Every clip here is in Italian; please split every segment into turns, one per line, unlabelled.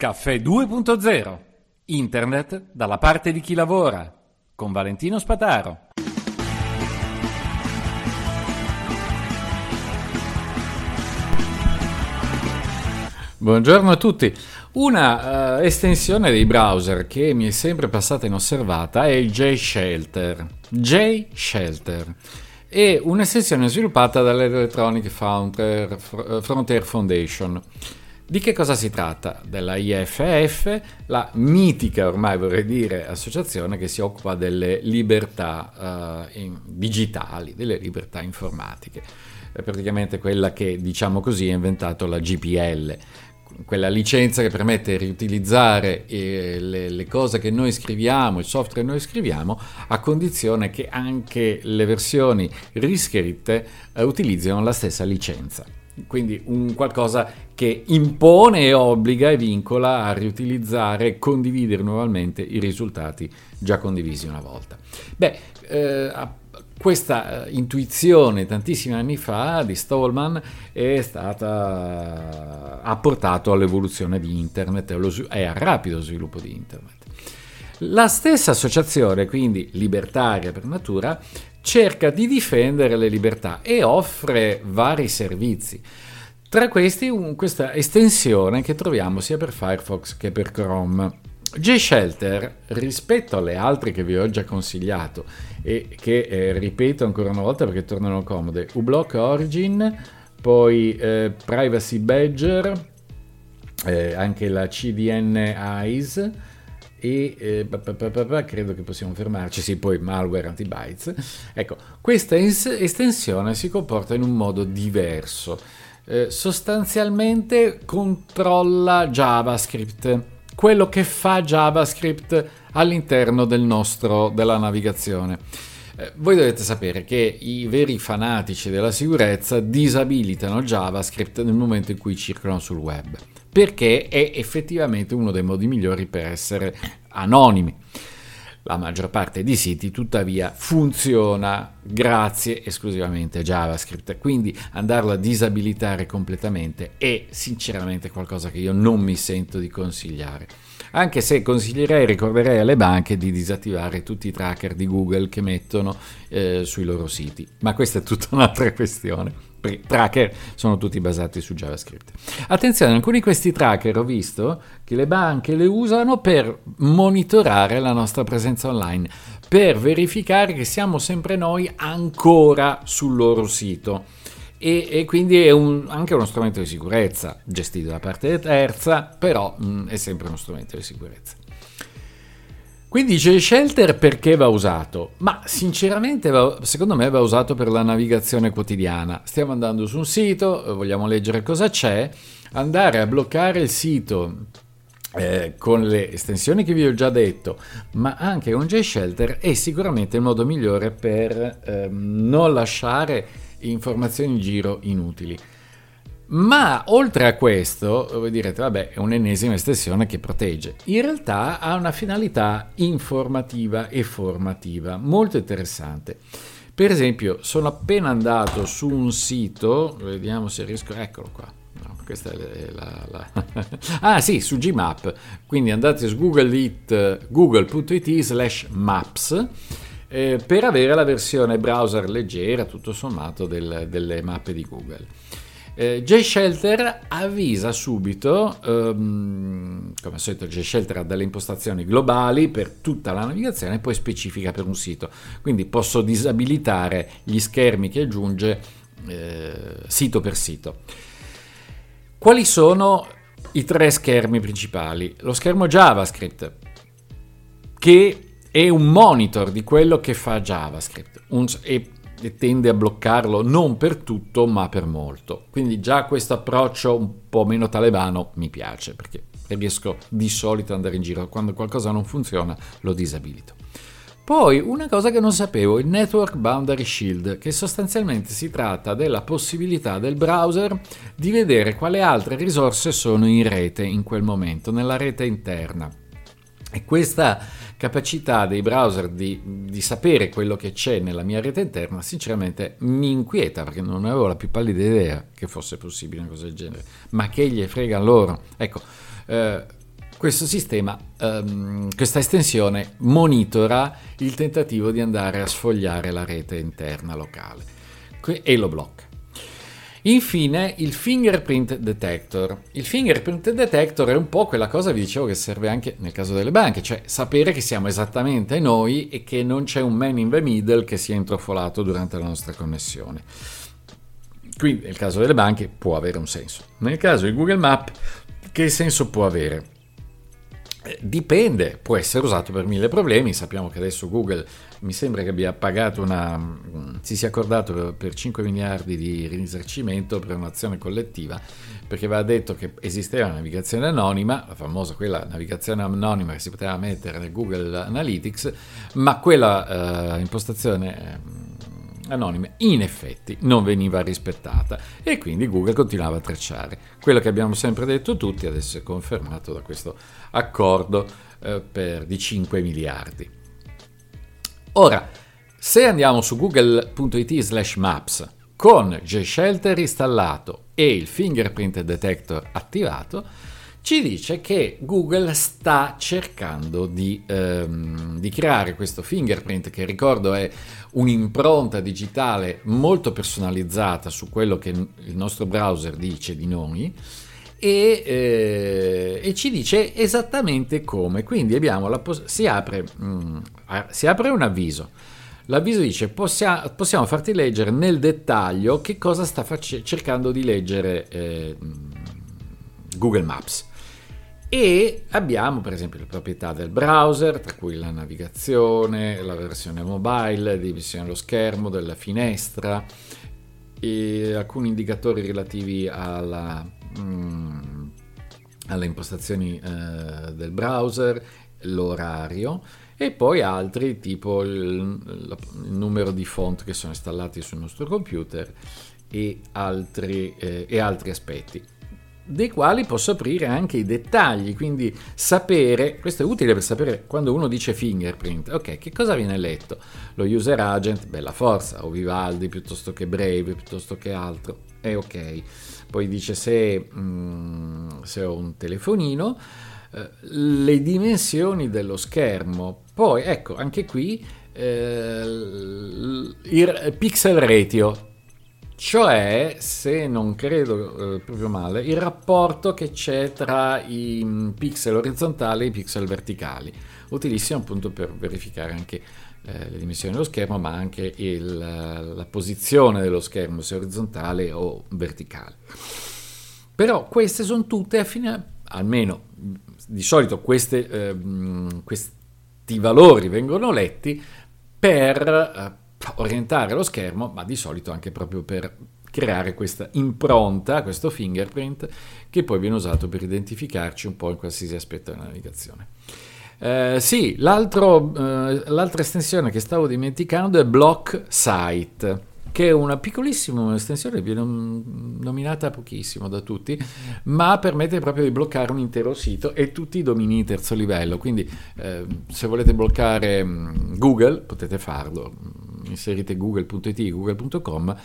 Caffè 2.0 Internet dalla parte di chi lavora con Valentino Spataro. Buongiorno a tutti. Una uh, estensione dei browser che mi è sempre passata inosservata è il J-Shelter. J-Shelter è un'estensione sviluppata dall'Electronic Frontier Foundation di che cosa si tratta? Della IFF, la mitica, ormai vorrei dire, associazione che si occupa delle libertà uh, in, digitali, delle libertà informatiche. È praticamente quella che, diciamo così, ha inventato la GPL, quella licenza che permette di riutilizzare eh, le, le, cose che noi scriviamo, il software che noi scriviamo, a condizione che anche le versioni riscritte eh, utilizzino la stessa licenza quindi un qualcosa che impone e obbliga e vincola a riutilizzare e condividere nuovamente i risultati già condivisi una volta. Beh, eh, questa eh, intuizione tantissimi anni fa di Stallman stata, ha portato all'evoluzione di Internet e al rapido sviluppo di Internet. La stessa associazione, quindi libertaria per natura, cerca di difendere le libertà e offre vari servizi. Tra questi un, questa estensione che troviamo sia per Firefox che per Chrome. G-Shelter, rispetto alle altre che vi ho già consigliato e che eh, ripeto ancora una volta perché tornano comode, uBlock Origin, poi eh, Privacy Badger, eh, anche la CDN Eyes, e eh, credo che possiamo fermarci, sì, poi malware anti-bytes. Ecco, questa estensione si comporta in un modo diverso. Eh, sostanzialmente controlla JavaScript, quello che fa JavaScript all'interno del nostro, della navigazione. Eh, voi dovete sapere che i veri fanatici della sicurezza disabilitano JavaScript nel momento in cui circolano sul web perché è effettivamente uno dei modi migliori per essere anonimi. La maggior parte di siti tuttavia funziona grazie esclusivamente a JavaScript, quindi andarlo a disabilitare completamente è sinceramente qualcosa che io non mi sento di consigliare. Anche se consiglierei, ricorderei alle banche di disattivare tutti i tracker di Google che mettono eh, sui loro siti, ma questa è tutta un'altra questione tracker sono tutti basati su JavaScript. Attenzione, alcuni di questi tracker ho visto che le banche le usano per monitorare la nostra presenza online, per verificare che siamo sempre noi ancora sul loro sito. E, e quindi è un, anche uno strumento di sicurezza, gestito da parte terza, però mh, è sempre uno strumento di sicurezza. Quindi dice shelter perché va usato? Ma sinceramente va, secondo me va usato per la navigazione quotidiana. Stiamo andando su un sito, vogliamo leggere cosa c'è, andare a bloccare il sito eh, con le estensioni che vi ho già detto, ma anche un JShelter è sicuramente il modo migliore per eh, non lasciare informazioni in giro inutili. Ma oltre a questo, voi direte, vabbè, è un'ennesima estensione che protegge. In realtà ha una finalità informativa e formativa molto interessante. Per esempio, sono appena andato su un sito, vediamo se riesco, eccolo qua. No, questa è la, la ah sì, su Gmap. Quindi andate su google.it, google.it slash maps eh, per avere la versione browser leggera, tutto sommato, del, delle mappe di Google. Eh, J-Shelter avvisa subito, um, come al solito J-Shelter ha delle impostazioni globali per tutta la navigazione e poi specifica per un sito, quindi posso disabilitare gli schermi che aggiunge eh, sito per sito. Quali sono i tre schermi principali? Lo schermo JavaScript, che è un monitor di quello che fa JavaScript un, e e tende a bloccarlo non per tutto ma per molto. Quindi già questo approccio un po' meno talebano mi piace perché riesco di solito ad andare in giro quando qualcosa non funziona lo disabilito. Poi una cosa che non sapevo, il Network Boundary Shield, che sostanzialmente si tratta della possibilità del browser di vedere quali altre risorse sono in rete in quel momento, nella rete interna. E questa capacità dei browser di, di, sapere quello che c'è nella mia rete interna, sinceramente mi inquieta perché non avevo la più pallida idea che fosse possibile una cosa del genere. Ma che gli frega loro? Ecco, eh, questo sistema, um, questa estensione monitora il tentativo di andare a sfogliare la rete interna locale e lo blocca. Infine il fingerprint detector. Il fingerprint detector è un po' quella cosa, vi dicevo, che serve anche nel caso delle banche, cioè sapere che siamo esattamente noi e che non c'è un man in the middle che si è introfolato durante la nostra connessione. Quindi nel caso delle banche può avere un senso. Nel caso di Google Map, che senso può avere? Eh, dipende, può essere usato per mille problemi. Sappiamo che adesso Google mi sembra che abbia pagato una. Mm, si sia accordato per 5 miliardi di risarcimento per un'azione collettiva perché aveva detto che esisteva una navigazione anonima, la famosa quella navigazione anonima che si poteva mettere nel Google Analytics, ma quella eh, impostazione. Eh, anonima in effetti non veniva rispettata e quindi Google continuava a tracciare. Quello che abbiamo sempre detto tutti adesso è confermato da questo accordo eh, per, di 5 miliardi. Ora, se andiamo su google.it slash maps con JShelter installato e il fingerprint detector attivato, ci dice che Google sta cercando di, ehm, di, creare questo fingerprint che ricordo è un'impronta digitale molto personalizzata su quello che il nostro browser dice di noi e, eh, e ci dice esattamente come. Quindi pos- si, apre, mm, si apre un avviso. L'avviso dice possia- possiamo farti leggere nel dettaglio che cosa sta face- cercando di leggere eh, Google Maps. E abbiamo per esempio le proprietà del browser, tra cui la navigazione, la versione mobile, la divisione dello schermo, della finestra, e alcuni indicatori relativi alla, mm, alle impostazioni eh, del browser, l'orario e poi altri tipo il, il, numero di font che sono installati sul nostro computer e altri, eh, e altri aspetti dei quali posso aprire anche i dettagli, quindi sapere, questo è utile per sapere quando uno dice fingerprint, ok, che cosa viene letto? Lo user agent, bella forza, o Vivaldi piuttosto che Brave, piuttosto che altro, è ok. Poi dice se, mm, se ho un telefonino, eh, le dimensioni dello schermo, poi ecco, anche qui eh, il pixel ratio, cioè, se non credo eh, proprio male, il rapporto che c'è tra i mm, pixel orizzontali e i pixel verticali, utilissimo appunto per verificare anche eh, le dimensioni dello schermo, ma anche il, la posizione dello schermo, se orizzontale o verticale. Però queste sono tutte affine, almeno di solito queste, eh, questi valori vengono letti per eh, orientare lo schermo, ma di solito anche proprio per creare questa impronta, questo fingerprint, che poi viene usato per identificarci un po' in qualsiasi aspetto della navigazione. Eh, sì, eh, l'altra estensione che stavo dimenticando è Block Site che è una piccolissima estensione, viene nominata pochissimo da tutti, ma permette proprio di bloccare un intero sito e tutti i domini di terzo livello. Quindi eh, se volete bloccare mm, Google potete farlo, inserite google.it, google.com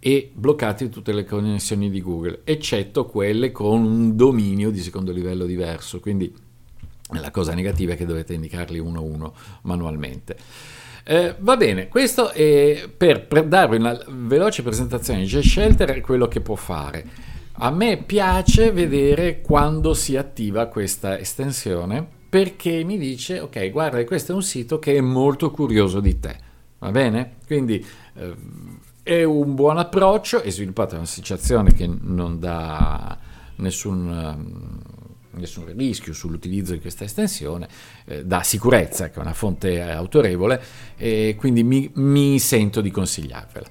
e bloccate tutte le connessioni di Google, eccetto quelle con un dominio di secondo livello diverso. Quindi la cosa negativa è che dovete indicarli uno a uno manualmente. Eh, va bene, questo è per, per darvi una veloce presentazione di G-Shelter quello che può fare. A me piace vedere quando si attiva questa estensione perché mi dice ok guarda questo è un sito che è molto curioso di te va bene? Quindi eh, è un buon approccio è sviluppata un'associazione che non dà nessun nessun rischio sull'utilizzo di questa estensione, eh, dà sicurezza, che è una fonte autorevole, e quindi mi, mi sento di consigliarvela.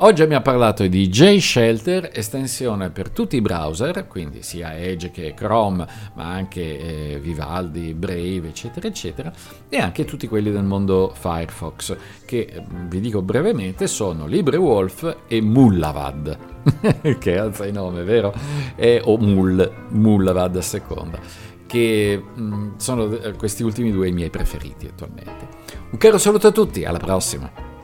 Oggi abbiamo parlato di JShelter, estensione per tutti i browser, quindi sia Edge che Chrome, ma anche eh, Vivaldi, Brave, eccetera, eccetera, e anche tutti quelli del mondo Firefox, che eh, vi dico brevemente sono LibreWolf e Mullavad, che alza il nome, vero? E, o Mull, Mullavad a seconda, che mh, mm, sono eh, questi ultimi due i miei preferiti attualmente. Un caro saluto a tutti, alla prossima!